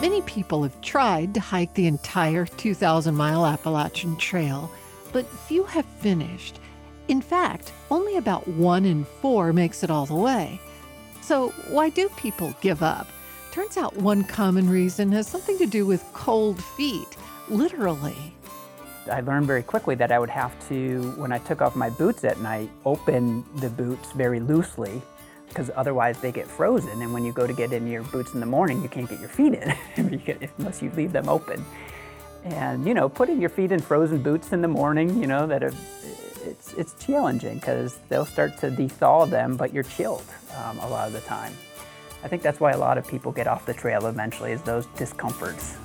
Many people have tried to hike the entire 2,000 mile Appalachian Trail, but few have finished. In fact, only about one in four makes it all the way. So, why do people give up? Turns out one common reason has something to do with cold feet, literally. I learned very quickly that I would have to, when I took off my boots at night, open the boots very loosely because otherwise they get frozen. And when you go to get in your boots in the morning, you can't get your feet in unless you leave them open. And you know, putting your feet in frozen boots in the morning, you know, that are, it's it's challenging because they'll start to thaw them, but you're chilled um, a lot of the time. I think that's why a lot of people get off the trail eventually, is those discomforts.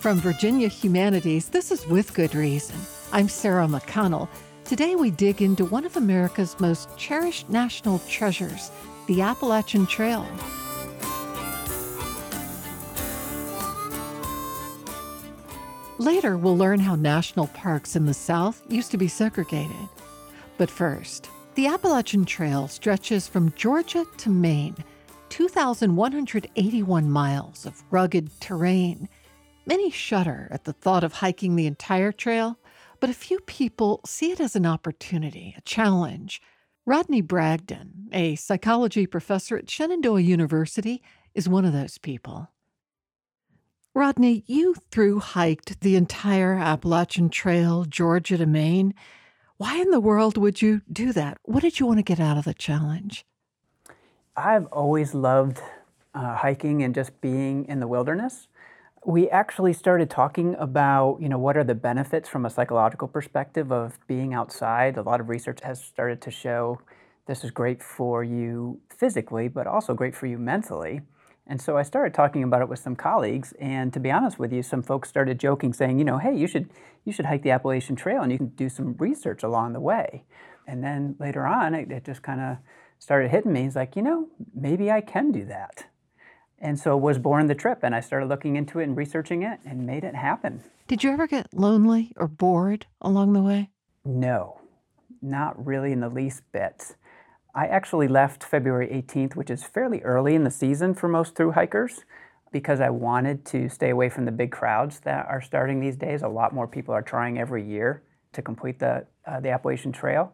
From Virginia Humanities, this is With Good Reason. I'm Sarah McConnell. Today we dig into one of America's most cherished national treasures, the Appalachian Trail. Later, we'll learn how national parks in the South used to be segregated. But first, the Appalachian Trail stretches from Georgia to Maine, 2,181 miles of rugged terrain. Many shudder at the thought of hiking the entire trail, but a few people see it as an opportunity, a challenge. Rodney Bragdon, a psychology professor at Shenandoah University, is one of those people. Rodney, you through hiked the entire Appalachian Trail, Georgia to Maine. Why in the world would you do that? What did you want to get out of the challenge? I've always loved uh, hiking and just being in the wilderness we actually started talking about, you know, what are the benefits from a psychological perspective of being outside. A lot of research has started to show this is great for you physically, but also great for you mentally. And so I started talking about it with some colleagues, and to be honest with you, some folks started joking, saying, you know, hey, you should you should hike the Appalachian Trail, and you can do some research along the way. And then later on, it, it just kind of started hitting me. It's like, you know, maybe I can do that. And so was born the trip, and I started looking into it and researching it and made it happen. Did you ever get lonely or bored along the way? No, not really in the least bit. I actually left February 18th, which is fairly early in the season for most through hikers, because I wanted to stay away from the big crowds that are starting these days. A lot more people are trying every year to complete the, uh, the Appalachian Trail.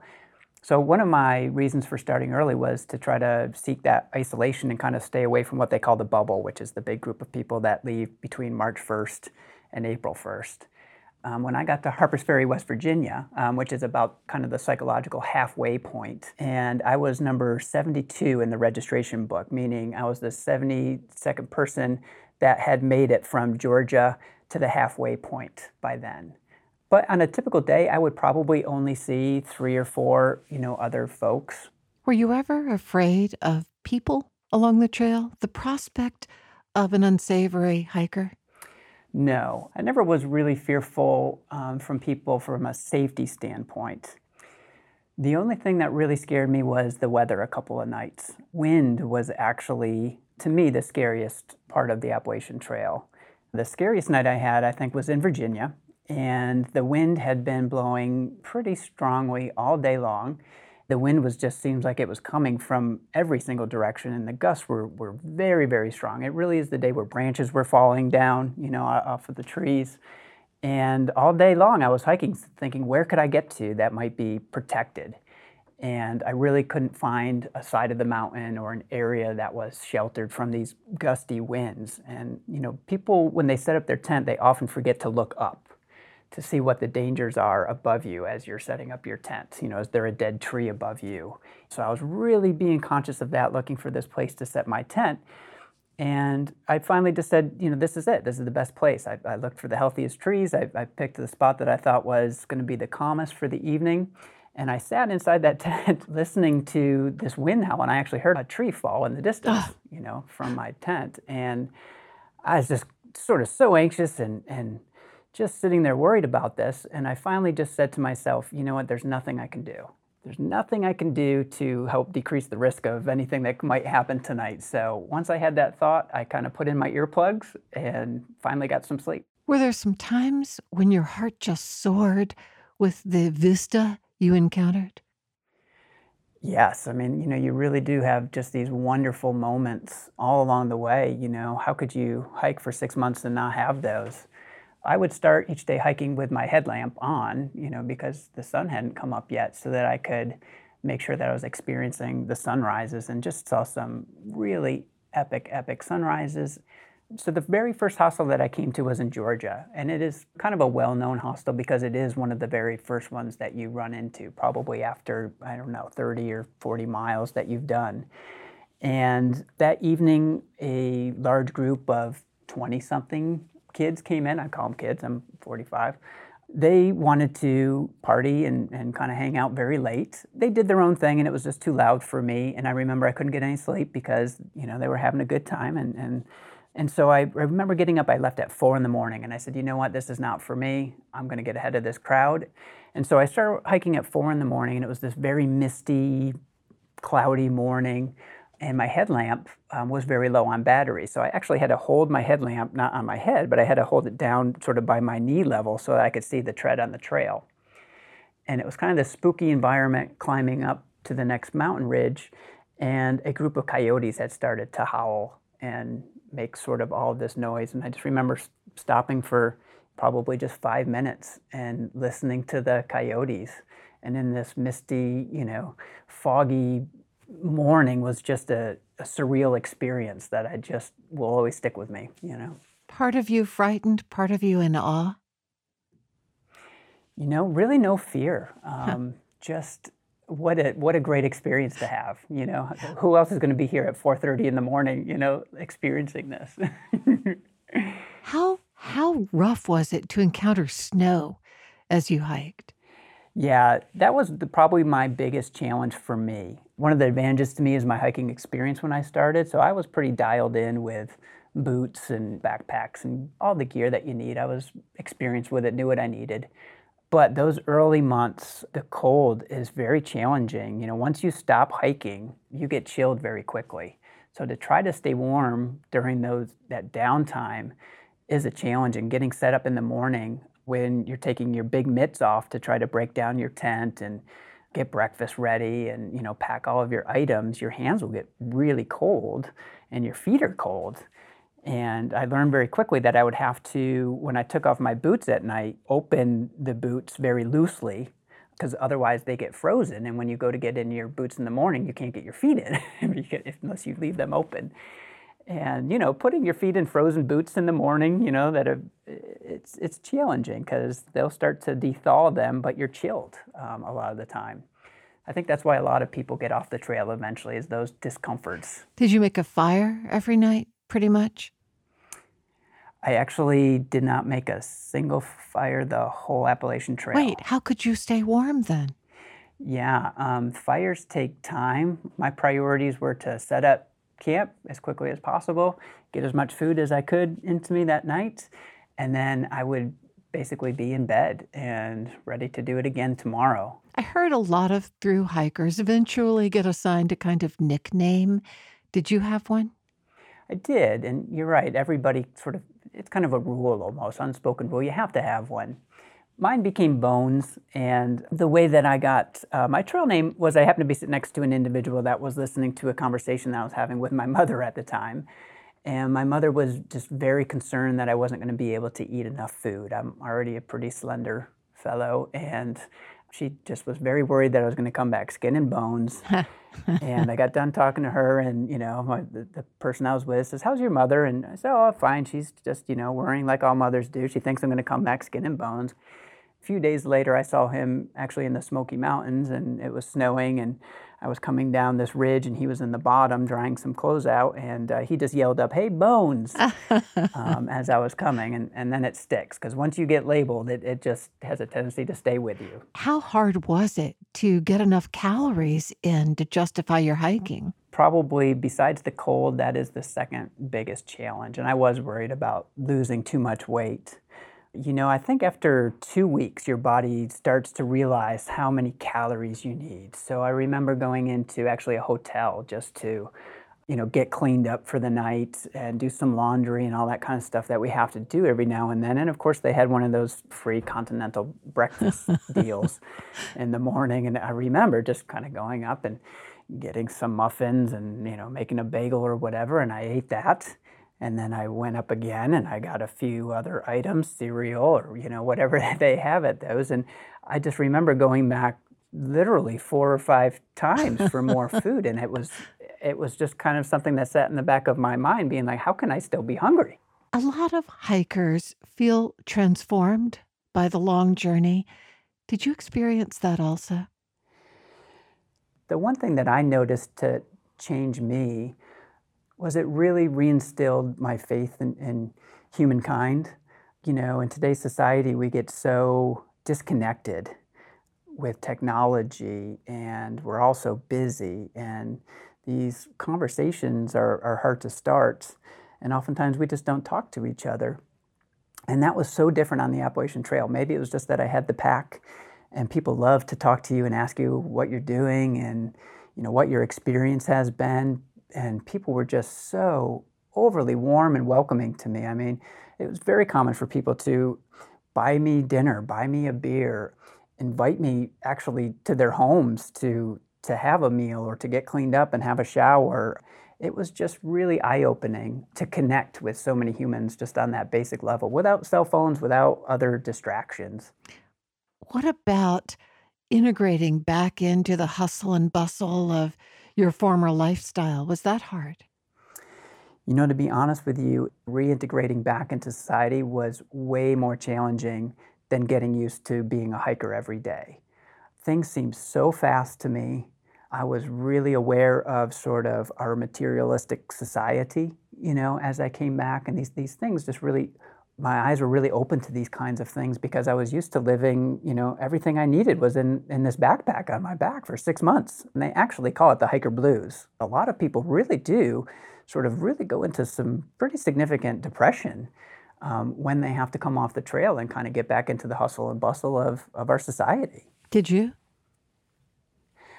So one of my reasons for starting early was to try to seek that isolation and kind of stay away from what they call the bubble, which is the big group of people that leave between March 1st and April 1st. Um, when I got to Harpers Ferry, West Virginia, um, which is about kind of the psychological halfway point, and I was number 72 in the registration book, meaning I was the 72nd person that had made it from Georgia to the halfway point by then. But on a typical day, I would probably only see three or four, you know, other folks. Were you ever afraid of people along the trail? The prospect of an unsavory hiker? No, I never was really fearful um, from people from a safety standpoint. The only thing that really scared me was the weather a couple of nights. Wind was actually, to me, the scariest part of the Appalachian Trail. The scariest night I had, I think, was in Virginia and the wind had been blowing pretty strongly all day long. The wind was just seems like it was coming from every single direction, and the gusts were, were very, very strong. It really is the day where branches were falling down, you know, off of the trees. And all day long, I was hiking, thinking, where could I get to that might be protected? And I really couldn't find a side of the mountain or an area that was sheltered from these gusty winds. And, you know, people, when they set up their tent, they often forget to look up to see what the dangers are above you as you're setting up your tent. You know, is there a dead tree above you? So I was really being conscious of that, looking for this place to set my tent. And I finally just said, you know, this is it. This is the best place. I, I looked for the healthiest trees. I, I picked the spot that I thought was going to be the calmest for the evening. And I sat inside that tent listening to this wind howl, and I actually heard a tree fall in the distance, you know, from my tent. And I was just sort of so anxious and, and just sitting there worried about this. And I finally just said to myself, you know what, there's nothing I can do. There's nothing I can do to help decrease the risk of anything that might happen tonight. So once I had that thought, I kind of put in my earplugs and finally got some sleep. Were there some times when your heart just soared with the vista you encountered? Yes, I mean, you know, you really do have just these wonderful moments all along the way. You know, how could you hike for six months and not have those? I would start each day hiking with my headlamp on, you know, because the sun hadn't come up yet, so that I could make sure that I was experiencing the sunrises and just saw some really epic, epic sunrises so the very first hostel that I came to was in Georgia, and it is kind of a well-known hostel because it is one of the very first ones that you run into, probably after I don't know 30 or 40 miles that you've done. And that evening, a large group of 20-something kids came in. I call them kids. I'm 45. They wanted to party and, and kind of hang out very late. They did their own thing, and it was just too loud for me. And I remember I couldn't get any sleep because you know they were having a good time and and and so I, I remember getting up, I left at four in the morning, and I said, you know what, this is not for me. I'm going to get ahead of this crowd. And so I started hiking at four in the morning, and it was this very misty, cloudy morning, and my headlamp um, was very low on battery. So I actually had to hold my headlamp, not on my head, but I had to hold it down sort of by my knee level so that I could see the tread on the trail. And it was kind of this spooky environment climbing up to the next mountain ridge, and a group of coyotes had started to howl and make sort of all of this noise. And I just remember stopping for probably just five minutes and listening to the coyotes. And in this misty, you know, foggy morning was just a, a surreal experience that I just will always stick with me, you know. Part of you frightened, part of you in awe? You know, really no fear. Um, just what a what a great experience to have you know who else is going to be here at 4:30 in the morning you know experiencing this how how rough was it to encounter snow as you hiked yeah that was the, probably my biggest challenge for me one of the advantages to me is my hiking experience when I started so I was pretty dialed in with boots and backpacks and all the gear that you need I was experienced with it knew what I needed but those early months, the cold is very challenging. You know, once you stop hiking, you get chilled very quickly. So to try to stay warm during those that downtime is a challenge. And getting set up in the morning when you're taking your big mitts off to try to break down your tent and get breakfast ready and you know pack all of your items, your hands will get really cold and your feet are cold. And I learned very quickly that I would have to, when I took off my boots at night, open the boots very loosely because otherwise they get frozen. And when you go to get in your boots in the morning, you can't get your feet in unless you leave them open. And you know, putting your feet in frozen boots in the morning, you know, that it's it's challenging because they'll start to thaw them, but you're chilled um, a lot of the time. I think that's why a lot of people get off the trail eventually, is those discomforts. Did you make a fire every night, pretty much? I actually did not make a single fire the whole Appalachian Trail. Wait, how could you stay warm then? Yeah, um, fires take time. My priorities were to set up camp as quickly as possible, get as much food as I could into me that night, and then I would basically be in bed and ready to do it again tomorrow. I heard a lot of through hikers eventually get assigned a kind of nickname. Did you have one? I did, and you're right. Everybody sort of it's kind of a rule almost, unspoken rule. You have to have one. Mine became Bones, and the way that I got uh, my trail name was I happened to be sitting next to an individual that was listening to a conversation that I was having with my mother at the time. And my mother was just very concerned that I wasn't going to be able to eat enough food. I'm already a pretty slender fellow, and she just was very worried that I was going to come back skin and bones. and I got done talking to her, and you know, my, the, the, person I was with says, "How's your mother?" And I said, "Oh, fine. She's just you know worrying like all mothers do. She thinks I'm going to come back skin and bones." A few days later, I saw him actually in the Smoky Mountains, and it was snowing, and I was coming down this ridge and he was in the bottom drying some clothes out, and uh, he just yelled up, "Hey, Bones!" um, as I was coming, and, and then it sticks because once you get labeled, it, it just has a tendency to stay with you. How hard was it to get enough calories in to justify your hiking? Probably, besides the cold, that is the second biggest challenge, and I was worried about losing too much weight. You know, I think after two weeks, your body starts to realize how many calories you need. So I remember going into actually a hotel just to you know, get cleaned up for the night and do some laundry and all that kind of stuff that we have to do every now and then. And of course, they had one of those free continental breakfast deals in the morning. And I remember just kind of going up and getting some muffins and, you know, making a bagel or whatever. And I ate that. And then I went up again and I got a few other items, cereal or, you know, whatever they have at those. And I just remember going back literally four or five times for more food. And it was it was just kind of something that sat in the back of my mind, being like, how can I still be hungry? A lot of hikers feel transformed by the long journey. Did you experience that also? The one thing that I noticed to change me was it really reinstilled my faith in, in humankind. You know, in today's society, we get so disconnected with technology and we're all so busy and these conversations are, are hard to start, and oftentimes we just don't talk to each other. And that was so different on the Appalachian Trail. Maybe it was just that I had the pack, and people love to talk to you and ask you what you're doing and you know what your experience has been. And people were just so overly warm and welcoming to me. I mean, it was very common for people to buy me dinner, buy me a beer, invite me actually to their homes to to have a meal or to get cleaned up and have a shower. It was just really eye opening to connect with so many humans just on that basic level without cell phones, without other distractions. What about integrating back into the hustle and bustle of your former lifestyle? Was that hard? You know, to be honest with you, reintegrating back into society was way more challenging than getting used to being a hiker every day. Things seemed so fast to me. I was really aware of sort of our materialistic society, you know, as I came back, and these these things just really, my eyes were really open to these kinds of things because I was used to living, you know, everything I needed was in in this backpack on my back for six months, and they actually call it the hiker blues. A lot of people really do, sort of really go into some pretty significant depression. Um, when they have to come off the trail and kind of get back into the hustle and bustle of, of our society. Did you?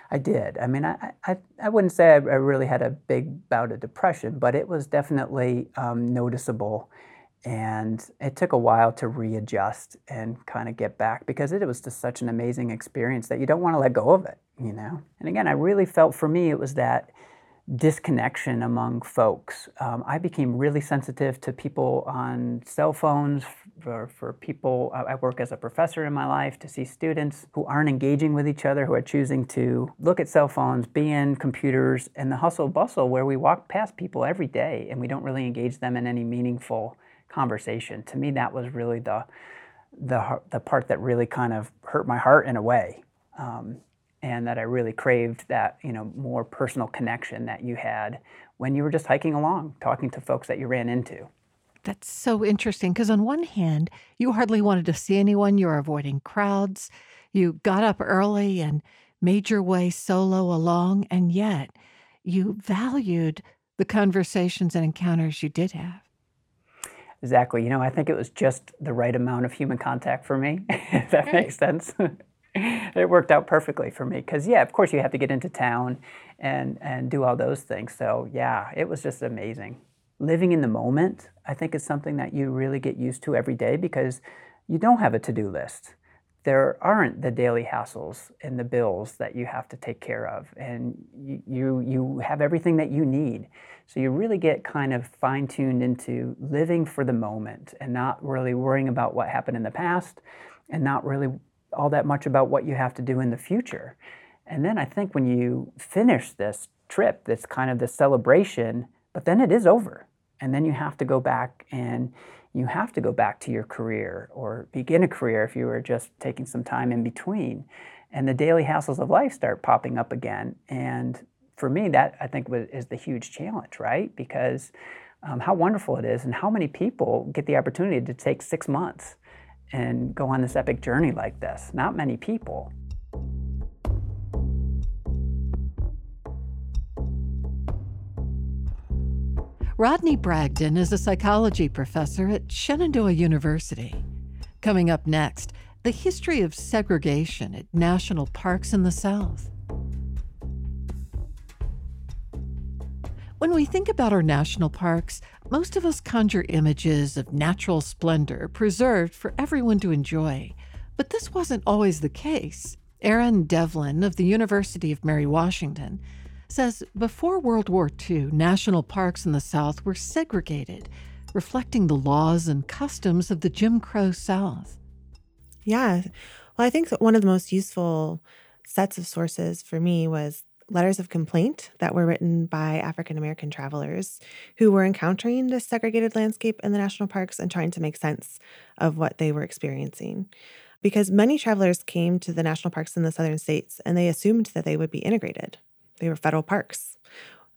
I did. I mean, I, I, I wouldn't say I, really had a big bout of depression, but it was definitely um, noticeable. And it took a while to readjust and kind of get back because it was just such an amazing experience that you don't want to let go of it, you know? And again, I really felt for me it was that disconnection among folks. Um, I became really sensitive to people on cell phones, for, for people. I work as a professor in my life to see students who aren't engaging with each other, who are choosing to look at cell phones, be in computers, and the hustle bustle where we walk past people every day and we don't really engage them in any meaningful conversation. To me, that was really the the the part that really kind of hurt my heart in a way. Um, and that I really craved that you know more personal connection that you had when you were just hiking along, talking to folks that you ran into. That's so interesting because on one hand, you hardly wanted to see anyone. You were avoiding crowds. You got up early and made your way solo along, and yet you valued the conversations and encounters you did have. Exactly. You know, I think it was just the right amount of human contact for me, if that makes sense. it worked out perfectly for me because yeah of course you have to get into town and and do all those things. So yeah it was just amazing. Living in the moment i think is something that you really get used to every day because you don't have a to-do list. There aren't the daily hassles and the bills that you have to take care of and you you, you have everything that you need so you really get kind of fine-tuned into living for the moment and not really worrying about what happened in the past and not really all that much about what you have to do in the future. And then I think when you finish this trip, that's kind of the celebration, but then it is over. And then you have to go back and you have to go back to your career or begin a career if you were just taking some time in between. And the daily hassles of life start popping up again. And for me, that I think was, is the huge challenge, right? Because um, how wonderful it is, and how many people get the opportunity to take six months and go on this epic journey like this. Not many people. Rodney Bragdon is a psychology professor at Shenandoah University. Coming up next, the history of segregation at national parks in the South. When we think about our national parks, most of us conjure images of natural splendor preserved for everyone to enjoy. But this wasn't always the case. Erin Devlin of the University of Mary Washington says before World War II, national parks in the South were segregated, reflecting the laws and customs of the Jim Crow South. Yeah. Well, I think that one of the most useful sets of sources for me was letters of complaint that were written by African American travelers who were encountering this segregated landscape in the national parks and trying to make sense of what they were experiencing. Because many travelers came to the national parks in the southern states and they assumed that they would be integrated. They were federal parks.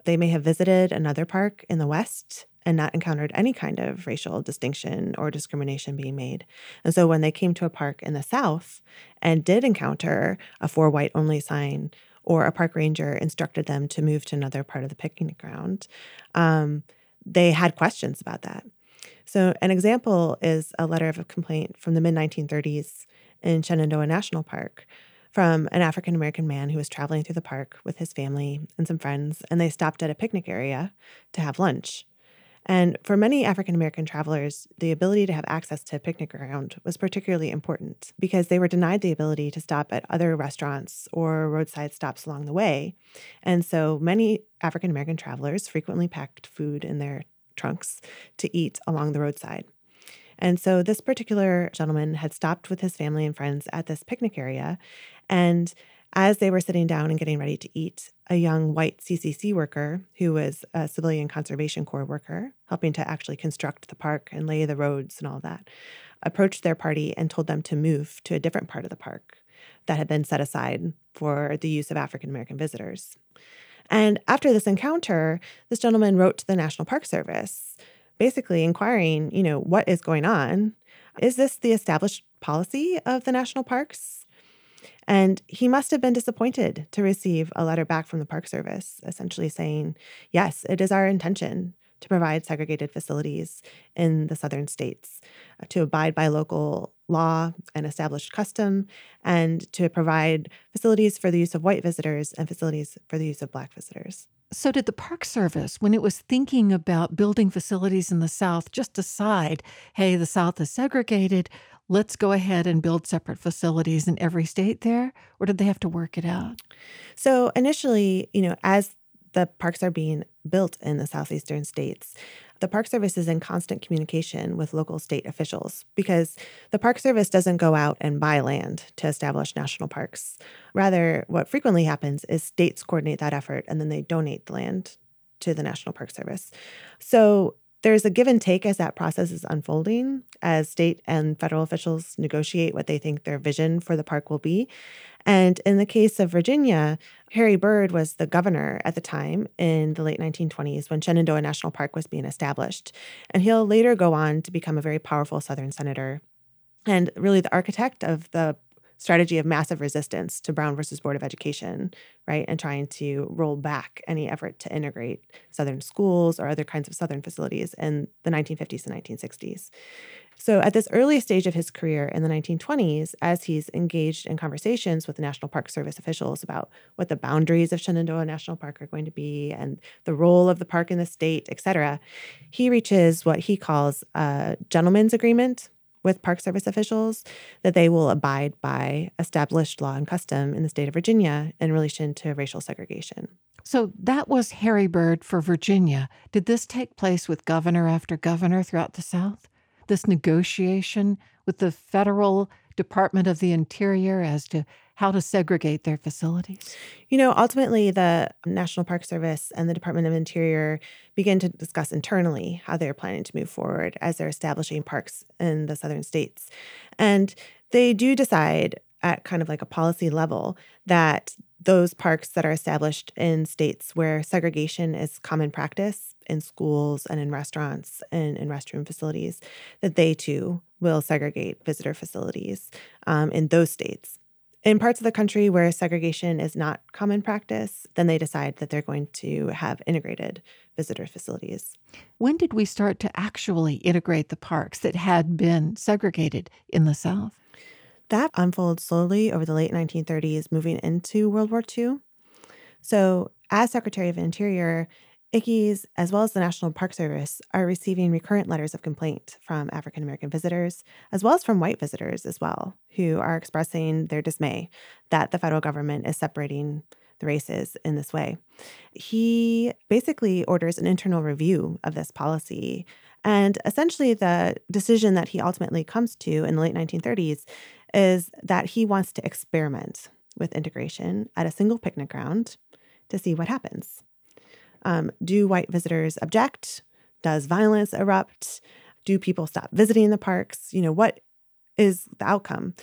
They may have visited another park in the West and not encountered any kind of racial distinction or discrimination being made. And so when they came to a park in the South and did encounter a for white only sign or a park ranger instructed them to move to another part of the picnic ground, um, they had questions about that. So, an example is a letter of complaint from the mid 1930s in Shenandoah National Park from an African American man who was traveling through the park with his family and some friends, and they stopped at a picnic area to have lunch. And for many African American travelers, the ability to have access to a picnic ground was particularly important because they were denied the ability to stop at other restaurants or roadside stops along the way. And so many African American travelers frequently packed food in their trunks to eat along the roadside. And so this particular gentleman had stopped with his family and friends at this picnic area. And as they were sitting down and getting ready to eat, a young white CCC worker, who was a Civilian Conservation Corps worker, helping to actually construct the park and lay the roads and all that, approached their party and told them to move to a different part of the park that had been set aside for the use of African American visitors. And after this encounter, this gentleman wrote to the National Park Service, basically inquiring, you know, what is going on? Is this the established policy of the national parks? And he must have been disappointed to receive a letter back from the Park Service, essentially saying, Yes, it is our intention to provide segregated facilities in the southern states, uh, to abide by local law and established custom, and to provide facilities for the use of white visitors and facilities for the use of black visitors. So, did the Park Service, when it was thinking about building facilities in the South, just decide, hey, the South is segregated, let's go ahead and build separate facilities in every state there? Or did they have to work it out? So initially, you know, as the parks are being built in the southeastern states, the Park Service is in constant communication with local state officials because the Park Service doesn't go out and buy land to establish national parks. Rather, what frequently happens is states coordinate that effort and then they donate the land to the National Park Service. So there's a give and take as that process is unfolding, as state and federal officials negotiate what they think their vision for the park will be. And in the case of Virginia, Harry Byrd was the governor at the time in the late 1920s when Shenandoah National Park was being established. And he'll later go on to become a very powerful Southern senator and really the architect of the strategy of massive resistance to Brown versus Board of Education, right? And trying to roll back any effort to integrate Southern schools or other kinds of Southern facilities in the 1950s and 1960s. So, at this early stage of his career in the 1920s, as he's engaged in conversations with the National Park Service officials about what the boundaries of Shenandoah National Park are going to be and the role of the park in the state, et cetera, he reaches what he calls a gentleman's agreement with Park Service officials that they will abide by established law and custom in the state of Virginia in relation to racial segregation. So that was Harry Byrd for Virginia. Did this take place with governor after governor throughout the South? This negotiation with the federal Department of the Interior as to how to segregate their facilities? You know, ultimately, the National Park Service and the Department of Interior begin to discuss internally how they're planning to move forward as they're establishing parks in the southern states. And they do decide at kind of like a policy level that those parks that are established in states where segregation is common practice in schools and in restaurants and in restroom facilities, that they too will segregate visitor facilities um, in those states. In parts of the country where segregation is not common practice, then they decide that they're going to have integrated visitor facilities. When did we start to actually integrate the parks that had been segregated in the South? That unfolds slowly over the late 1930s, moving into World War II. So, as Secretary of Interior, Ickes, as well as the National Park Service, are receiving recurrent letters of complaint from African American visitors, as well as from white visitors as well, who are expressing their dismay that the federal government is separating the races in this way. He basically orders an internal review of this policy. And essentially, the decision that he ultimately comes to in the late 1930s is that he wants to experiment with integration at a single picnic ground to see what happens. Um, do white visitors object? Does violence erupt? Do people stop visiting the parks? You know, what is the outcome?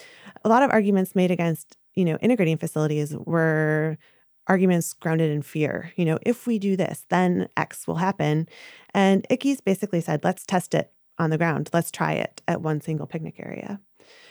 A lot of arguments made against, you know, integrating facilities were arguments grounded in fear. You know, if we do this, then X will happen. And Ickes basically said, let's test it on the ground. Let's try it at one single picnic area.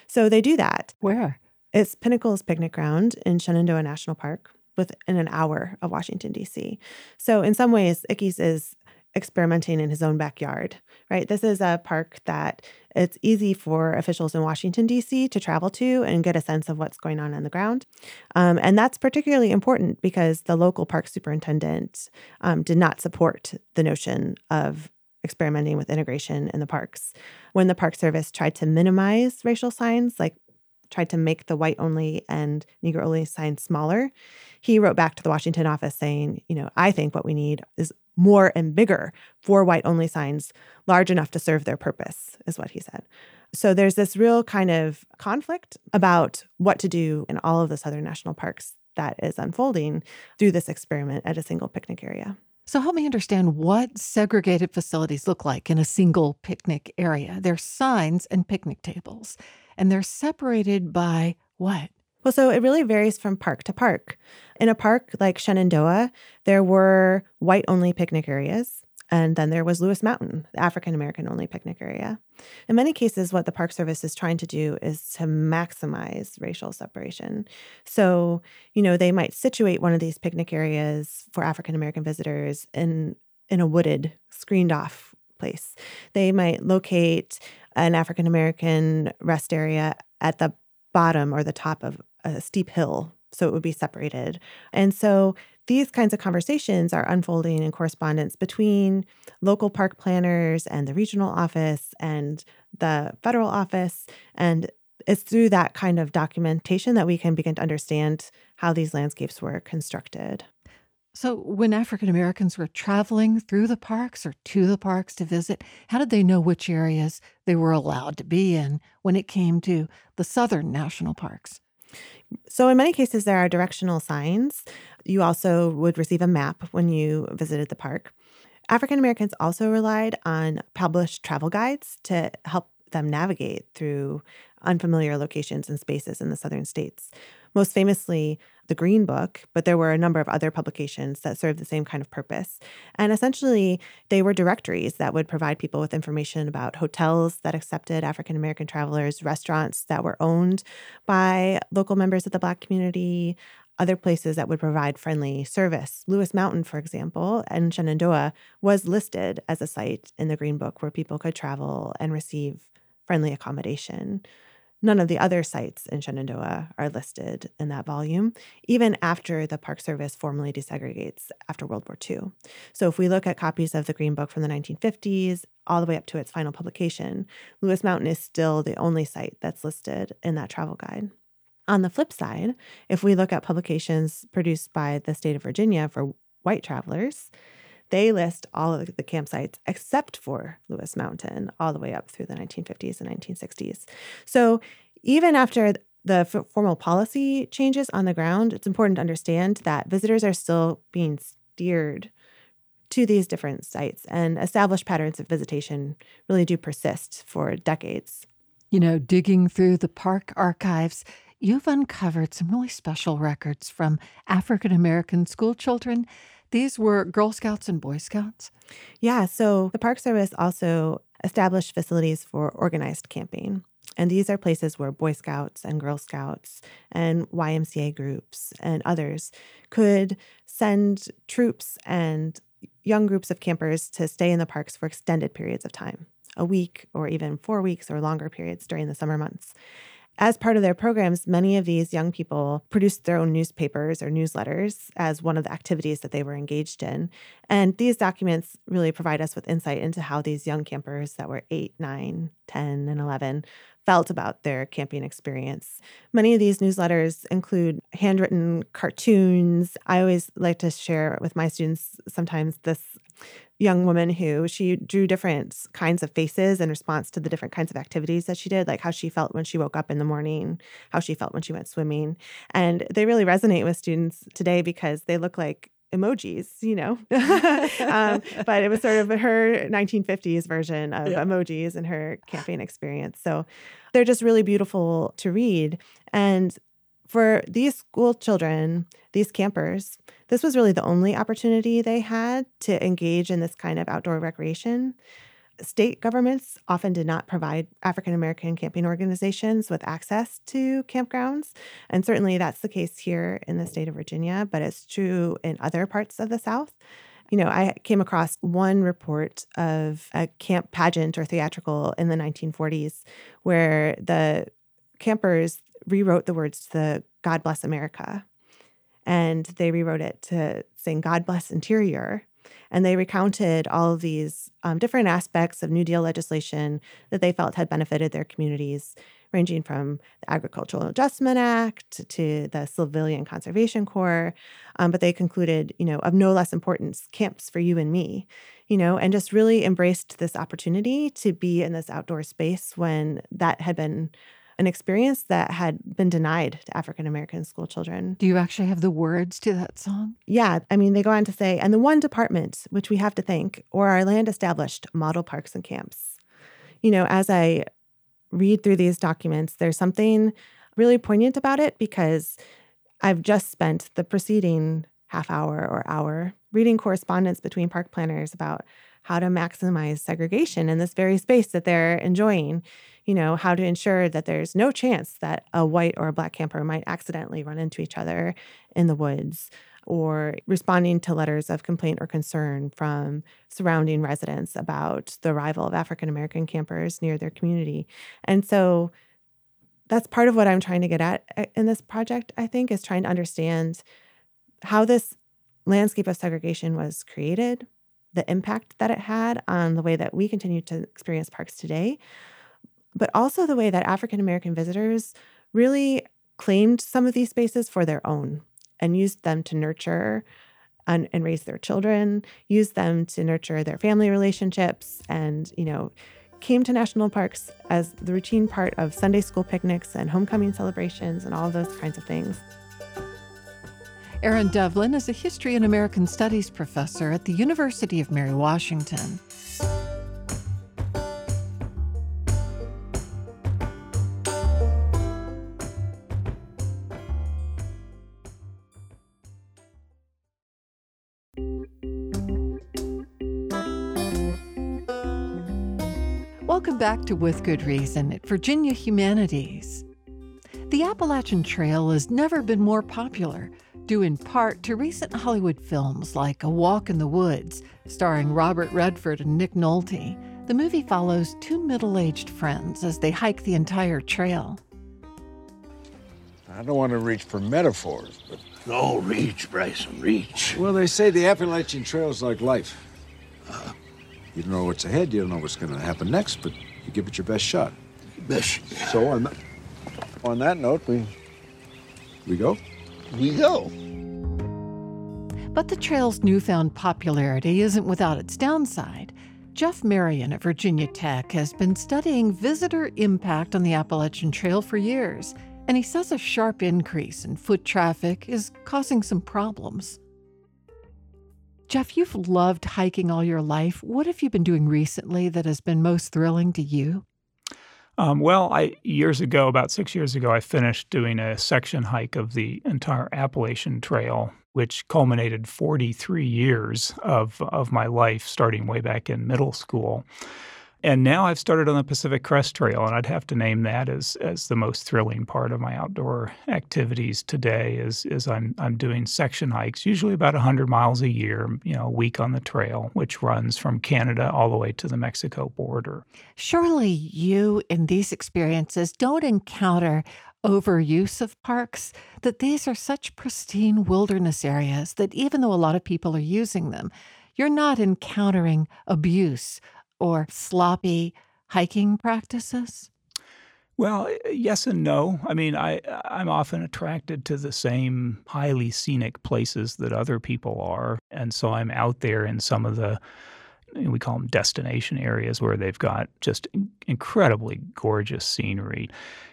So they do that. Where? It's Pinnacles Picnic Ground in Shenandoah National Park within an hour of Washington, D.C. So, in some ways, Ickes is experimenting in his own backyard, right? This is a park that it's easy for officials in Washington, D.C. to travel to and get a sense of what's going on on the ground. Um, and that's particularly important because the local park superintendent um, did not support the notion of experimenting with integration in the parks. When the Park Service tried to minimize racial signs, like tried to make the white only and Negro only signs smaller, he wrote back to the Washington office saying, you know, I think what we need is more and bigger for white only signs, large enough to serve their purpose, is what he said. So there's this real kind of conflict about what to do in all of the southern national parks that is unfolding through this experiment at a single picnic area. So help me understand what segregated facilities look like in a single picnic area. There's signs and picnic tables, and they're separated by what? Well, so it really varies from park to park. In a park like Shenandoah, there were white only picnic areas. And then there was Lewis Mountain, the African American only picnic area. In many cases, what the Park Service is trying to do is to maximize racial separation. So, you know, they might situate one of these picnic areas for African American visitors in in a wooded, screened off place. They might locate an African American rest area at the bottom or the top of a steep hill. So it would be separated. And so these kinds of conversations are unfolding in correspondence between local park planners and the regional office and the federal office. And it's through that kind of documentation that we can begin to understand how these landscapes were constructed. So, when African Americans were traveling through the parks or to the parks to visit, how did they know which areas they were allowed to be in when it came to the southern national parks? So, in many cases, there are directional signs. You also would receive a map when you visited the park. African Americans also relied on published travel guides to help them navigate through unfamiliar locations and spaces in the southern states. Most famously, the Green Book, but there were a number of other publications that served the same kind of purpose. And essentially, they were directories that would provide people with information about hotels that accepted African American travelers, restaurants that were owned by local members of the Black community, other places that would provide friendly service. Lewis Mountain, for example, and Shenandoah was listed as a site in the Green Book where people could travel and receive friendly accommodation. None of the other sites in Shenandoah are listed in that volume, even after the Park Service formally desegregates after World War II. So, if we look at copies of the Green Book from the 1950s all the way up to its final publication, Lewis Mountain is still the only site that's listed in that travel guide. On the flip side, if we look at publications produced by the state of Virginia for white travelers, they list all of the campsites except for Lewis Mountain all the way up through the 1950s and 1960s. So even after the f- formal policy changes on the ground, it's important to understand that visitors are still being steered to these different sites and established patterns of visitation really do persist for decades. You know, digging through the park archives, you've uncovered some really special records from African American school children these were Girl Scouts and Boy Scouts? Yeah. So the Park Service also established facilities for organized camping. And these are places where Boy Scouts and Girl Scouts and YMCA groups and others could send troops and young groups of campers to stay in the parks for extended periods of time a week or even four weeks or longer periods during the summer months. As part of their programs, many of these young people produced their own newspapers or newsletters as one of the activities that they were engaged in. And these documents really provide us with insight into how these young campers that were 8, 9, 10, and 11 felt about their camping experience. Many of these newsletters include handwritten cartoons. I always like to share with my students sometimes this young woman who she drew different kinds of faces in response to the different kinds of activities that she did, like how she felt when she woke up in the morning, how she felt when she went swimming. And they really resonate with students today because they look like emojis, you know. um, but it was sort of her 1950s version of yeah. emojis and her camping experience. So they're just really beautiful to read. And for these school children, these campers, this was really the only opportunity they had to engage in this kind of outdoor recreation. State governments often did not provide African American camping organizations with access to campgrounds. And certainly that's the case here in the state of Virginia, but it's true in other parts of the South. You know, I came across one report of a camp pageant or theatrical in the 1940s where the campers rewrote the words to the God Bless America. And they rewrote it to sing God Bless Interior. And they recounted all of these um, different aspects of New Deal legislation that they felt had benefited their communities, ranging from the Agricultural Adjustment Act to the Civilian Conservation Corps. Um, but they concluded, you know, of no less importance, camps for you and me, you know, and just really embraced this opportunity to be in this outdoor space when that had been an experience that had been denied to African American school children. Do you actually have the words to that song? Yeah. I mean, they go on to say, and the one department which we have to thank, or our land established model parks and camps. You know, as I read through these documents, there's something really poignant about it because I've just spent the preceding half hour or hour reading correspondence between park planners about how to maximize segregation in this very space that they're enjoying you know, how to ensure that there's no chance that a white or a black camper might accidentally run into each other in the woods or responding to letters of complaint or concern from surrounding residents about the arrival of African American campers near their community. And so that's part of what I'm trying to get at uh, in this project, I think, is trying to understand how this landscape of segregation was created, the impact that it had on the way that we continue to experience parks today, but also the way that African American visitors really claimed some of these spaces for their own and used them to nurture and, and raise their children, used them to nurture their family relationships, and, you know, came to national parks as the routine part of Sunday school picnics and homecoming celebrations and all those kinds of things. Erin Devlin is a history and American studies professor at the University of Mary Washington. To With Good Reason at Virginia Humanities. The Appalachian Trail has never been more popular, due in part to recent Hollywood films like A Walk in the Woods, starring Robert Redford and Nick Nolte. The movie follows two middle aged friends as they hike the entire trail. I don't want to reach for metaphors, but. No, reach, Bryson, reach. Well, they say the Appalachian Trail is like life. Uh, you don't know what's ahead, you don't know what's going to happen next, but you give it your best shot. Best. So on that, on that note, we we go. We go. But the trail's newfound popularity isn't without its downside. Jeff Marion at Virginia Tech has been studying visitor impact on the Appalachian Trail for years, and he says a sharp increase in foot traffic is causing some problems. Jeff, you've loved hiking all your life. What have you been doing recently that has been most thrilling to you? Um, well, I years ago, about six years ago, I finished doing a section hike of the entire Appalachian Trail, which culminated 43 years of of my life, starting way back in middle school. And now I've started on the Pacific Crest Trail, and I'd have to name that as as the most thrilling part of my outdoor activities today. Is is I'm I'm doing section hikes, usually about 100 miles a year, you know, a week on the trail, which runs from Canada all the way to the Mexico border. Surely you in these experiences don't encounter overuse of parks, that these are such pristine wilderness areas that even though a lot of people are using them, you're not encountering abuse or sloppy hiking practices? Well, eh, yes and no. I mean, I I'm often attracted to the same highly scenic places that other people are, and so I'm out there in some of the we call them destination areas where they've got just incredibly gorgeous scenery.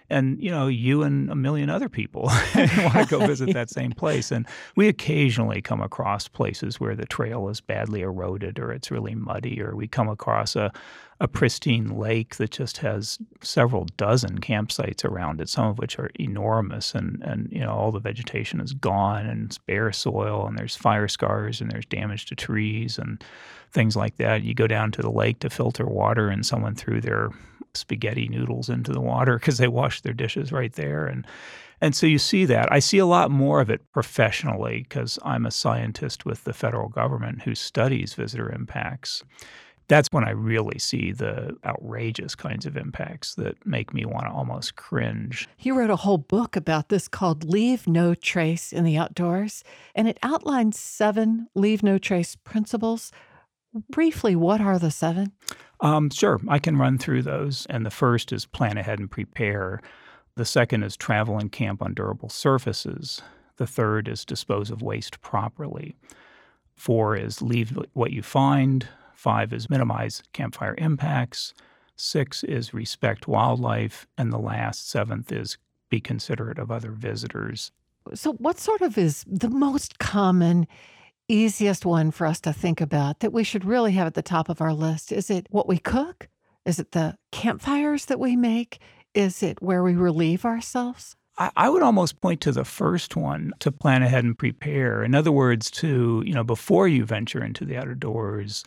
And you know you and a million other people want to go visit that same place. And we occasionally come across places where the trail is badly eroded or it's really muddy or we come across a, a pristine lake that just has several dozen campsites around it some of which are enormous and and you know all the vegetation is gone and it's bare soil and there's fire scars and there's damage to trees and things like that you go down to the lake to filter water and someone threw their spaghetti noodles into the water because they wash their dishes right there and and so you see that. I see a lot more of it professionally because I'm a scientist with the federal government who studies visitor impacts. That's when I really see the outrageous kinds of impacts that make me want to almost cringe. He wrote a whole book about this called Leave No Trace in the Outdoors, and it outlines seven leave no trace principles. Briefly, what are the seven? Um, sure, I can run through those. And the first is plan ahead and prepare. The second is travel and camp on durable surfaces. The third is dispose of waste properly. Four is leave what you find. Five is minimize campfire impacts. Six is respect wildlife. And the last, seventh, is be considerate of other visitors. So, what sort of is the most common easiest one for us to think about that we should really have at the top of our list? Is it what we cook? Is it the campfires that we make? Is it where we relieve ourselves? I, would almost point to the first one to plan ahead and prepare. In other words, to, you know, before you venture into the outdoors,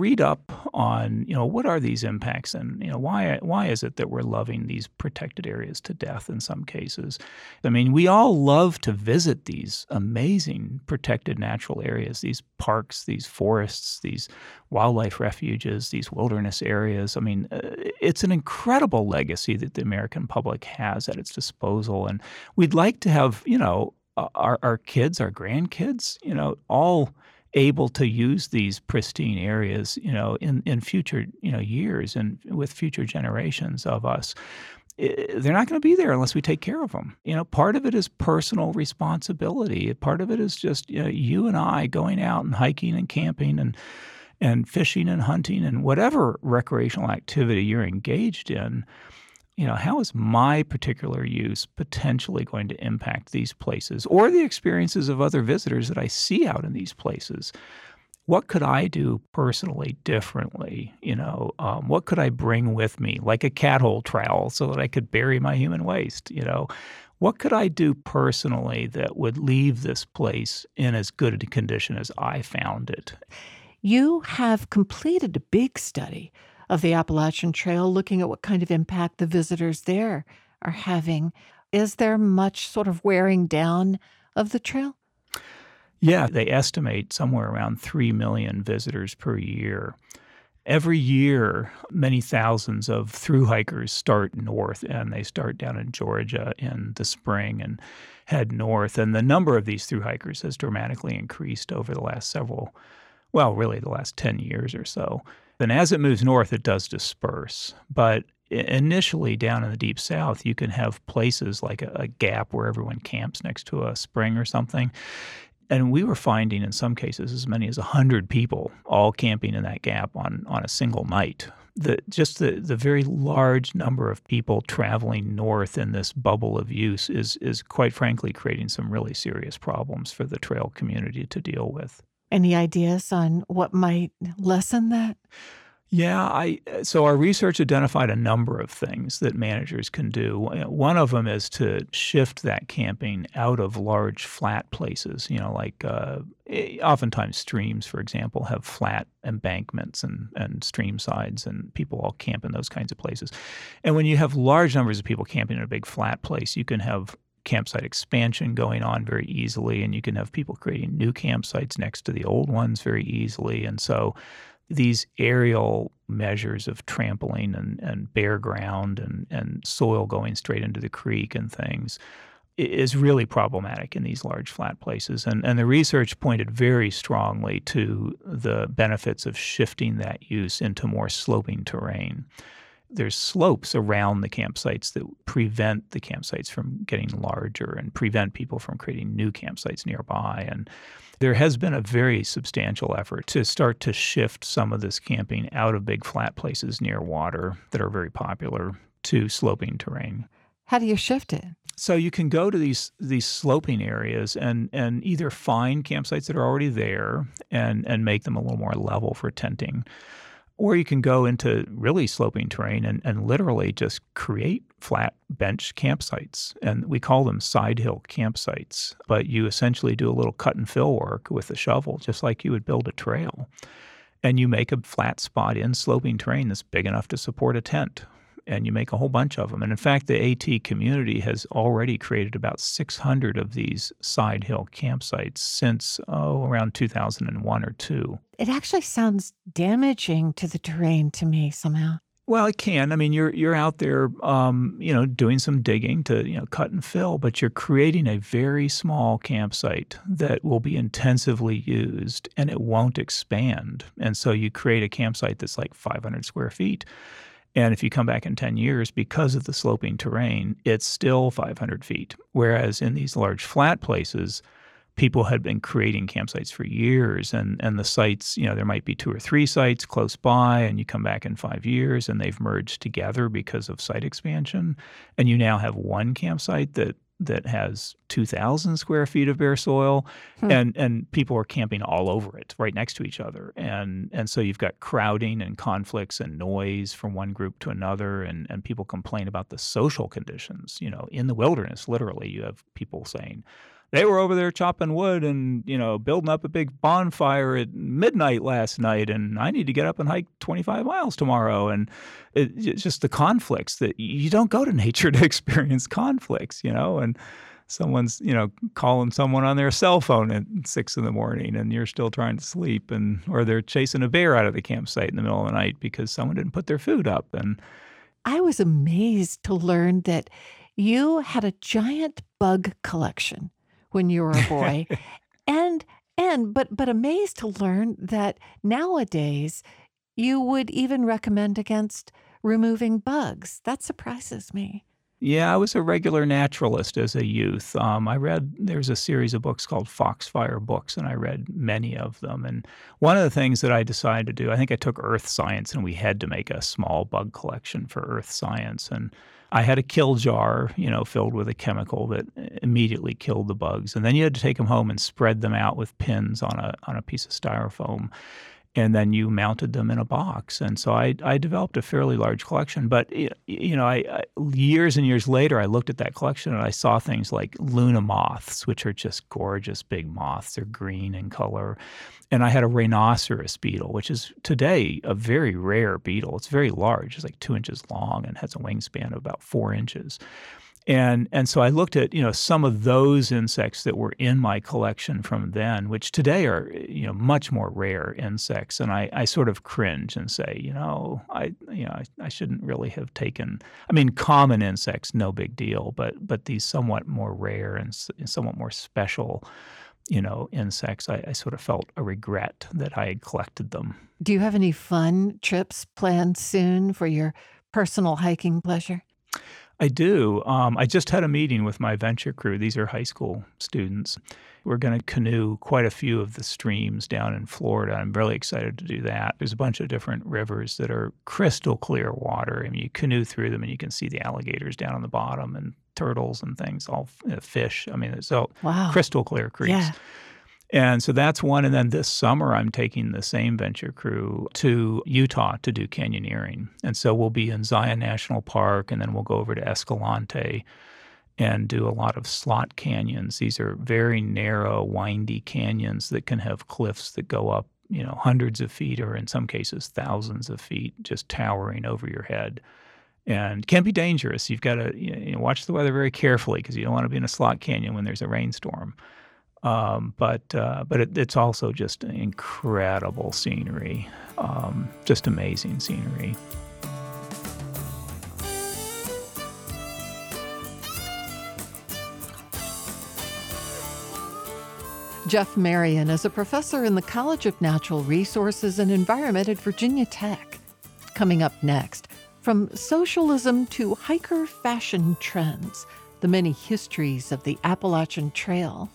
read up on you know what are these impacts and you know why why is it that we're loving these protected areas to death in some cases? I mean we all love to visit these amazing protected natural areas these parks these forests these wildlife refuges these wilderness areas. I mean uh, it's an incredible legacy that the american public has at its disposal. And we'd like to have you know our, our kids our grandkids you know all able to use these pristine areas, you know, in, in future, you know, years and with future generations of us. Eh, they're not going to be there unless we take care of them. You know, part of it is personal responsibility. Part of it is just you, know, you and I going out and hiking and camping and and fishing and hunting and whatever recreational activity you're engaged in you know, how is my particular use potentially going to impact these places or the experiences of other visitors that I see out in these places? What could I do personally differently? You know, um, what could I bring with me, like a cat hole trowel, so that I could bury my human waste? You know, what could I do personally that would leave this place in as good a condition as I found it? You have completed a big study of the Appalachian Trail, looking at what kind of impact the visitors there are having. Is there much sort of wearing down of the trail? Yeah, they estimate somewhere around 3 million visitors per year. Every year, many thousands of through hikers start north and they start down in Georgia in the spring and head north. And the number of these through hikers has dramatically increased over the last several, well, really the last 10 years or so. Then as it moves north, it does disperse. But initially down in the deep south, you can have places like a, a gap where everyone camps next to a spring or something. And we were finding in some cases as many as 100 people all camping in that gap on, on a single night. The, just the, the very large number of people traveling north in this bubble of use is, is quite frankly creating some really serious problems for the trail community to deal with. Any ideas on what might lessen that? Yeah, I so our research identified a number of things that managers can do. One of them is to shift that camping out of large flat places. You know, like uh, eh, oftentimes streams, for example, have flat embankments and and stream sides, and people all camp in those kinds of places. And when you have large numbers of people camping in a big flat place, you can have campsite expansion going on very easily, and you can have people creating new campsites next to the old ones very easily. And so these aerial measures of trampling and, and bare ground and, and soil going straight into the creek and things is really problematic in these large flat places. And, and the research pointed very strongly to the benefits of shifting that use into more sloping terrain. There's slopes around the campsites that prevent the campsites from getting larger and prevent people from creating new campsites nearby. And there has been a very substantial effort to start to shift some of this camping out of big flat places near water that are very popular to sloping terrain. How do you shift it? So you can go to these these sloping areas and and either find campsites that are already there and and make them a little more level for tenting or you can go into really sloping terrain and, and literally just create flat bench campsites. And we call them side hill campsites. But you essentially do a little cut and fill work with a shovel, just like you would build a trail. And you make a flat spot in sloping terrain that's big enough to support a tent and you make a whole bunch of them. And in fact, the AT community has already created about 600 of these side hill campsites since oh, around 2001 or 2. It actually sounds damaging to the terrain to me somehow. Well, it can. I mean, you're you're out there, um, you know, doing some digging to you know cut and fill, but you're creating a very small campsite that will be intensively used, and it won't expand. And so you create a campsite that's like 500 square feet, and if you come back in 10 years, because of the sloping terrain, it's still 500 feet. Whereas in these large flat places, people had been creating campsites for years and, and the sites, you know, there might be two or three sites close by and you come back in five years and they've merged together because of site expansion. And you now have one campsite that that has 2,000 square feet of bare soil, hmm. and and people are camping all over it, right next to each other, and and so you've got crowding and conflicts and noise from one group to another, and and people complain about the social conditions. You know, in the wilderness, literally, you have people saying, they were over there chopping wood and you know building up a big bonfire at midnight last night and i need to get up and hike 25 miles tomorrow. And it, it's just the conflicts that you don't go to nature to experience conflicts you know? And someone's you know calling someone on their cell phone at six in the morning and you're still trying to sleep and or they're chasing a bear out of the campsite in the middle of the night because someone didn't put their food up. And i was amazed to learn that you had a giant bug collection when you were a boy. and and but but amazed to learn that nowadays you would even recommend against removing bugs. That surprises me. Yeah, I was a regular naturalist as a youth. Um, I read, there's a series of books called Foxfire Books, and I read many of them. And one of the things that I decided to do, I think I took earth science, and we had to make a small bug collection for earth science. And I had a kill jar, you know, filled with a chemical that immediately killed the bugs. And then you had to take them home and spread them out with pins on a, on a piece of styrofoam and then you mounted them in a box. And so I, I developed a fairly large collection. But you know, I, I, years and years later, I looked at that collection and I saw things like Luna moths, which are just gorgeous big moths. They're green in color. And I had a rhinoceros beetle, which is today a very rare beetle. It's very large. It's like two inches long and has a wingspan of about four inches. And and so I looked at you know some of those insects that were in my collection from then, which today are you know much more rare insects, and I, I sort of cringe and say you know I you know I, I shouldn't really have taken. I mean, common insects, no big deal, but but these somewhat more rare and somewhat more special, you know, insects, I, I sort of felt a regret that I had collected them. Do you have any fun trips planned soon for your personal hiking pleasure? I do. Um, I just had a meeting with my venture crew. These are high school students. We're going to canoe quite a few of the streams down in Florida. I'm really excited to do that. There's a bunch of different rivers that are crystal clear water. I mean, you canoe through them and you can see the alligators down on the bottom and turtles and things, all fish. I mean, so wow. crystal clear creeks. Yeah. And so that's one. And then this summer, I'm taking the same venture crew to Utah to do canyoneering. And so we'll be in Zion National Park, and then we'll go over to Escalante and do a lot of slot canyons. These are very narrow, windy canyons that can have cliffs that go up, you know, hundreds of feet or in some cases thousands of feet, just towering over your head. And can be dangerous. You've got to you know, watch the weather very carefully because you don't want to be in a slot canyon when there's a rainstorm. Um, but uh, but it, it's also just incredible scenery, um, just amazing scenery. Jeff Marion is a professor in the College of Natural Resources and Environment at Virginia Tech. Coming up next, from socialism to hiker fashion trends, the many histories of the Appalachian Trail.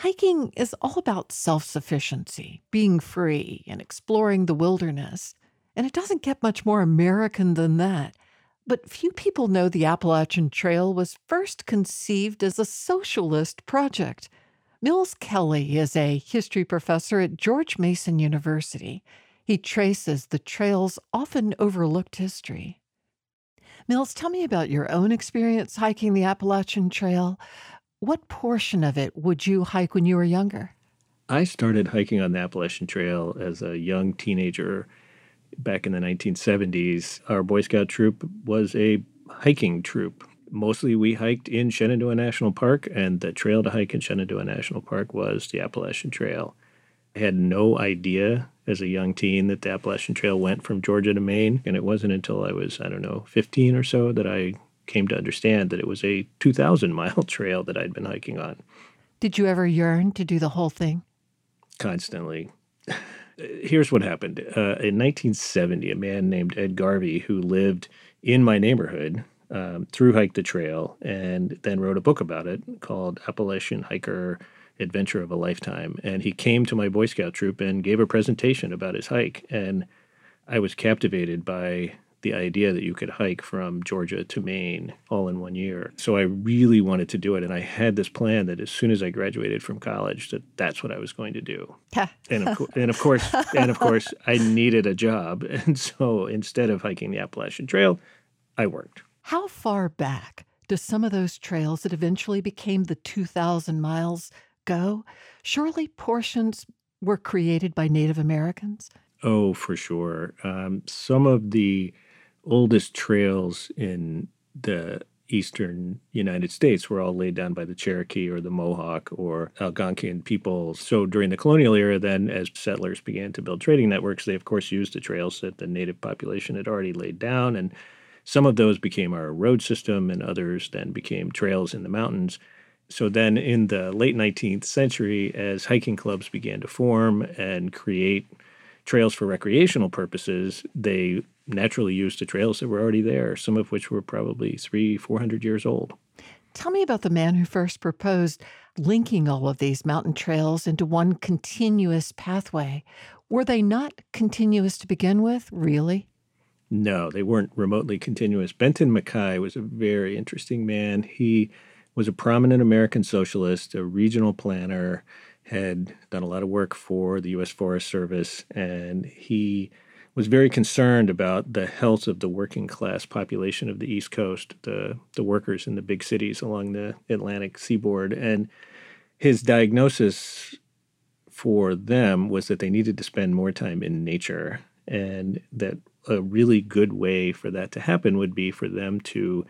Hiking is all about self sufficiency, being free, and exploring the wilderness. And it doesn't get much more American than that. But few people know the Appalachian Trail was first conceived as a socialist project. Mills Kelly is a history professor at George Mason University. He traces the trail's often overlooked history. Mills, tell me about your own experience hiking the Appalachian Trail. What portion of it would you hike when you were younger? I started hiking on the Appalachian Trail as a young teenager back in the 1970s, our Boy Scout troop was a hiking troop. Mostly we hiked in Shenandoah National Park, and the trail to hike in Shenandoah National Park was the Appalachian Trail. I had no idea as a young teen that the Appalachian Trail went from Georgia to Maine, and it wasn't until I was, I don't know, 15 or so that I came to understand that it was a 2,000 mile trail that I'd been hiking on. Did you ever yearn to do the whole thing? Constantly here's what happened. Uh, in 1970, a man named Ed Garvey, who lived in my neighborhood, um, through hiked the trail and then wrote a book about it called Appalachian Hiker Adventure of a Lifetime. And he came to my Boy Scout troop and gave a presentation about his hike. And I was captivated by the idea that you could hike from Georgia to Maine all in one year. So I really wanted to do it, and I had this plan that as soon as I graduated from college, that that's what I was going to do. and, of co- and of course, and of course, I needed a job, and so instead of hiking the Appalachian Trail, I worked. How far back do some of those trails that eventually became the 2,000 miles go? Surely portions were created by Native Americans. Oh, for sure. Um, some of the oldest trails in the eastern United States were all laid down by the Cherokee or the Mohawk or Algonquian people. So during the colonial era, then, as settlers began to build trading networks, they of course used the trails that the native population had already laid down. And some of those became our road system, and others then became trails in the mountains. So then in the late 19th century, as hiking clubs began to form and create trails for recreational purposes, they naturally used the trails that were already there, some of which were probably three, four hundred years old. Tell me about the man who first proposed linking all of these mountain trails into one continuous pathway. Were they not continuous to begin with, really? No, they weren't remotely continuous. Benton MacKaye was a very interesting man. He was a prominent American socialist, a regional planner, had done a lot of work for the U.S. Forest Service, and he was very concerned about the health of the working class population of the East Coast, the the workers in the big cities along the Atlantic seaboard, and his diagnosis for them was that they needed to spend more time in nature, and that a really good way for that to happen would be for them to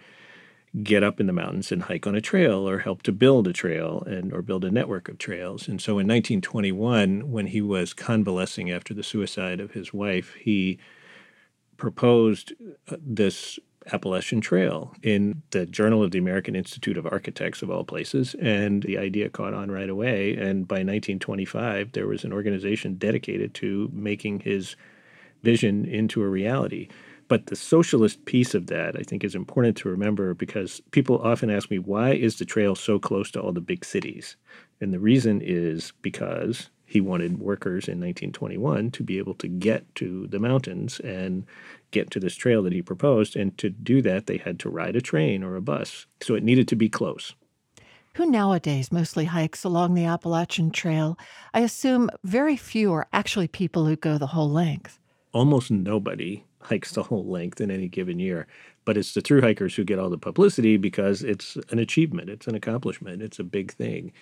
get up in the mountains and hike on a trail or help to build a trail and or build a network of trails. And so in 1921 when he was convalescing after the suicide of his wife, he proposed uh, this Appalachian Trail in the Journal of the American Institute of Architects, of all places. And the idea caught on right away. And by 1925, there was an organization dedicated to making his vision into a reality. But the socialist piece of that, I think, is important to remember because people often ask me, why is the trail so close to all the big cities? And the reason is because he wanted workers in 1921 to be able to get to the mountains and get to this trail that he proposed. And to do that, they had to ride a train or a bus. So it needed to be close. who nowadays mostly hikes along the Appalachian Trail, I assume very few are actually people who go the whole length. Almost nobody hikes the whole length in any given year, but it's the through hikers who get all the publicity because it's an achievement, it's an accomplishment, it's a big thing.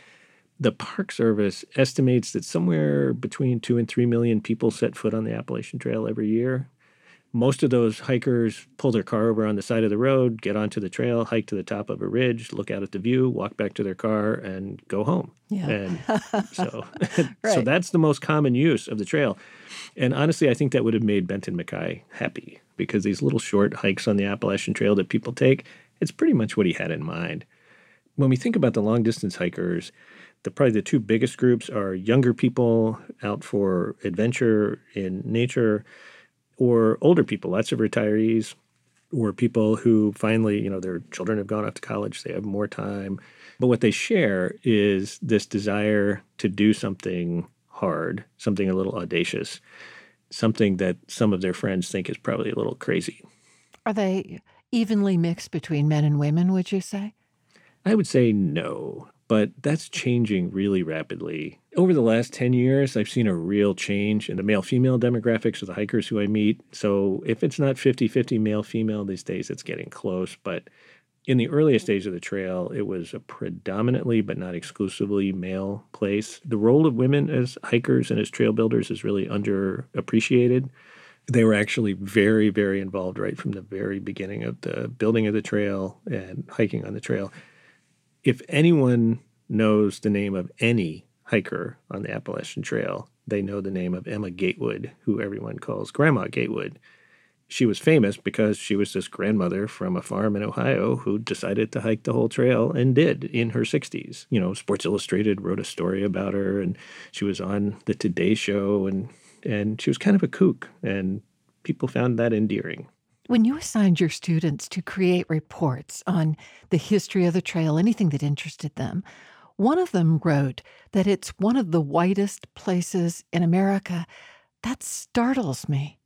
The Park Service estimates that somewhere between two and three million people set foot on the Appalachian Trail every year. Most of those hikers pull their car over on the side of the road, get onto the trail, hike to the top of a ridge, look out at the view, walk back to their car, and go home. Yeah. And so, so that's the most common use of the trail. And honestly, I think that would have made Benton MacKaye happy because these little short hikes on the Appalachian Trail that people take, it's pretty much what he had in mind. When we think about the long distance hikers, the probably the two biggest groups are younger people out for adventure in nature or older people, lots of retirees or people who finally, you know, their children have gone off to college, they have more time. But what they share is this desire to do something hard, something a little audacious, something that some of their friends think is probably a little crazy. Are they evenly mixed between men and women, would you say? I would say no, but that's changing really rapidly. Over the last 10 years, I've seen a real change in the male female demographics of the hikers who I meet. So if it's not 50 50 male female these days, it's getting close. But in the earliest days of the trail, it was a predominantly, but not exclusively, male place. The role of women as hikers and as trail builders is really underappreciated. They were actually very, very involved right from the very beginning of the building of the trail and hiking on the trail. If anyone knows the name of any hiker on the Appalachian Trail, they know the name of Emma Gatewood, who everyone calls Grandma Gatewood. She was famous because she was this grandmother from a farm in Ohio who decided to hike the whole trail and did in her 60s. You know, Sports Illustrated wrote a story about her and she was on the Today show and and she was kind of a kook and people found that endearing. When you assigned your students to create reports on the history of the trail, anything that interested them, one of them wrote that it's one of the whitest places in America. That startles me.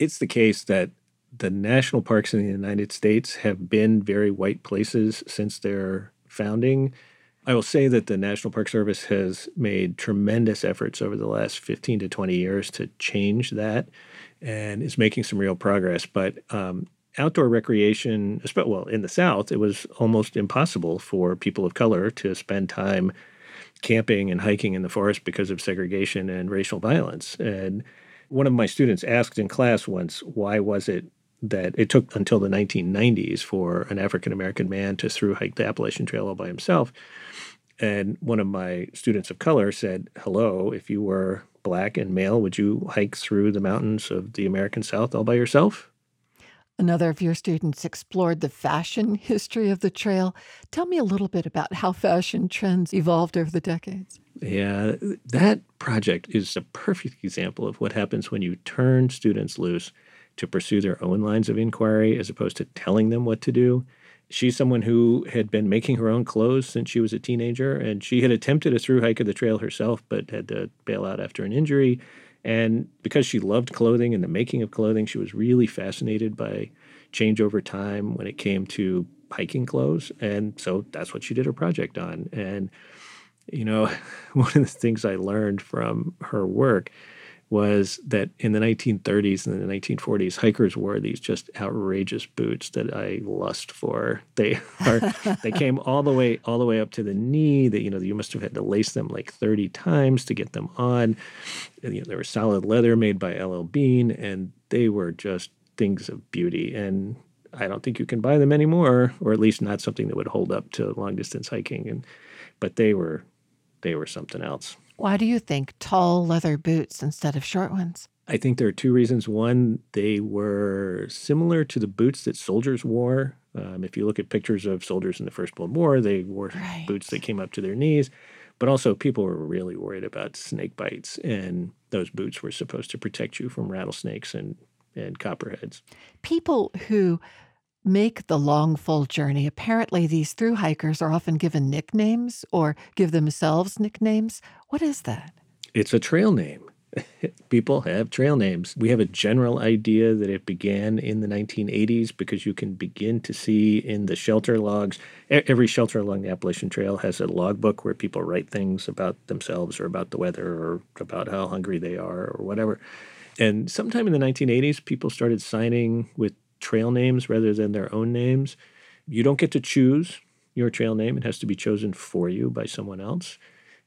it's the case that the national parks in the United States have been very white places since their founding. I will say that the National Park Service has made tremendous efforts over the last 15 to 20 years to change that and is making some real progress. But um, outdoor recreation, well, in the South, it was almost impossible for people of color to spend time camping and hiking in the forest because of segregation and racial violence. And one of my students asked in class once, why was it that it took until the 1990s for an African American man to through hike the Appalachian Trail all by himself? And one of my students of color said, Hello, if you were black and male, would you hike through the mountains of the American South all by yourself? Another of your students explored the fashion history of the trail. Tell me a little bit about how fashion trends evolved over the decades. Yeah, that project is a perfect example of what happens when you turn students loose to pursue their own lines of inquiry as opposed to telling them what to do. She's someone who had been making her own clothes since she was a teenager, and she had attempted a through hike of the trail herself, but had to bail out after an injury. And because she loved clothing and the making of clothing, she was really fascinated by change over time when it came to hiking clothes. And so that's what she did her project on. And, you know, one of the things I learned from her work was that in the 1930s and the 1940s, hikers wore these just outrageous boots that I lust for. They are they came all the way all the way up to the knee. That you know you must have had to lace them like 30 times to get them on. And, you know, they were solid leather made by LL Bean, and they were just things of beauty. And I don't think you can buy them anymore, or at least not something that would hold up to long distance hiking. And but they were they were something else. Why do you think tall leather boots instead of short ones? I think there are two reasons. One, they were similar to the boots that soldiers wore. Um, if you look at pictures of soldiers in the First World War, they wore Right. boots that came up to their knees. But also, people were really worried about snake bites, and those boots were supposed to protect you from rattlesnakes and, and copperheads. People who make the long, full journey, apparently these through hikers are often given nicknames or give themselves nicknames. What is that? It's a trail name. people have trail names. We have a general idea that it began in the 1980s because you can begin to see in the shelter logs. Every shelter along the Appalachian Trail has a logbook where people write things about themselves or about the weather or about how hungry they are or whatever. And sometime in the 1980s, people started signing with trail names rather than their own names. You don't get to choose your trail name, it has to be chosen for you by someone else.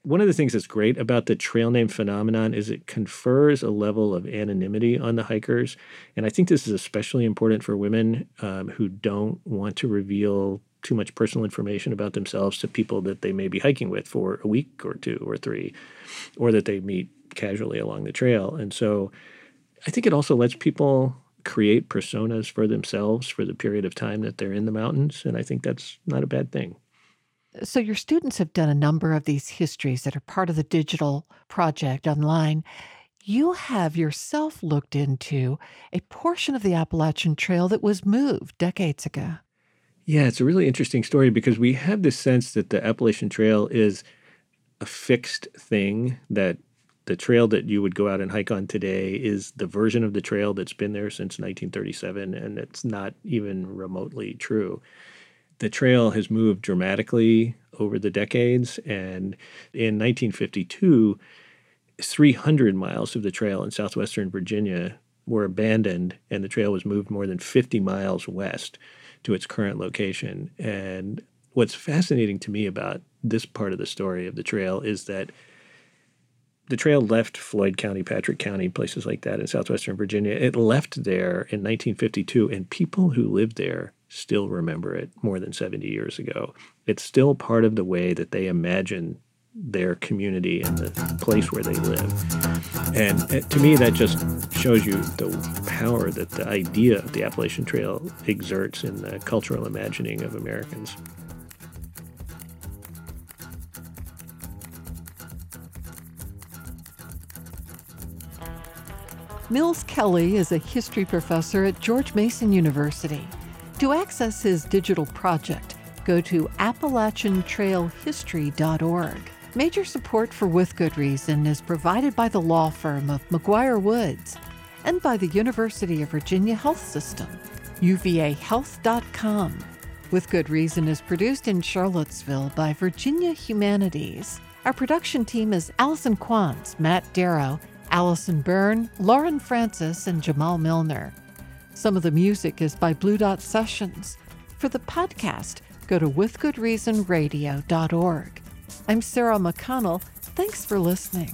One of the things that's great about the trail name phenomenon is it confers a level of anonymity on the hikers. And I think this is especially important for women um, who don't want to reveal too much personal information about themselves to people that they may be hiking with for a week or two or three, or that they meet casually along the trail. And so I think it also lets people create personas for themselves for the period of time that they're in the mountains. And I think that's not a bad thing. So, your students have done a number of these histories that are part of the digital project online. You have yourself looked into a portion of the Appalachian Trail that was moved decades ago. Yeah, it's a really interesting story because we have this sense that the Appalachian Trail is a fixed thing, that the trail that you would go out and hike on today is the version of the trail that's been there since 1937, and it's not even remotely true the trail has moved dramatically over the decades. And in 1952, 300 miles of the trail in southwestern Virginia were abandoned, and the trail was moved more than 50 miles west to its current location. And what's fascinating to me about this part of the story of the trail is that the trail left Floyd County, Patrick County, places like that in southwestern Virginia. It left there in 1952, and people who lived there still remember it more than 70 years ago. It's still part of the way that they imagine their community and the place where they live. And uh, to me, that just shows you the power that the idea of the Appalachian Trail exerts in the cultural imagining of Americans. Mills Kelly is a history professor at George Mason University. To access his digital project, go to AppalachianTrailHistory.org. Major support for With Good Reason is provided by the law firm of McGuire Woods and by the University of Virginia Health System, uvahealth.com. With Good Reason is produced in Charlottesville by Virginia Humanities. Our production team is Allison Quantz, Matt Darrow, Allison Byrne, Lauren Francis, and Jamal Milner. Some of the music is by Blue Dot Sessions. For the podcast, go to withgoodreasonradio.org. I'm Sarah McConnell. Thanks for listening.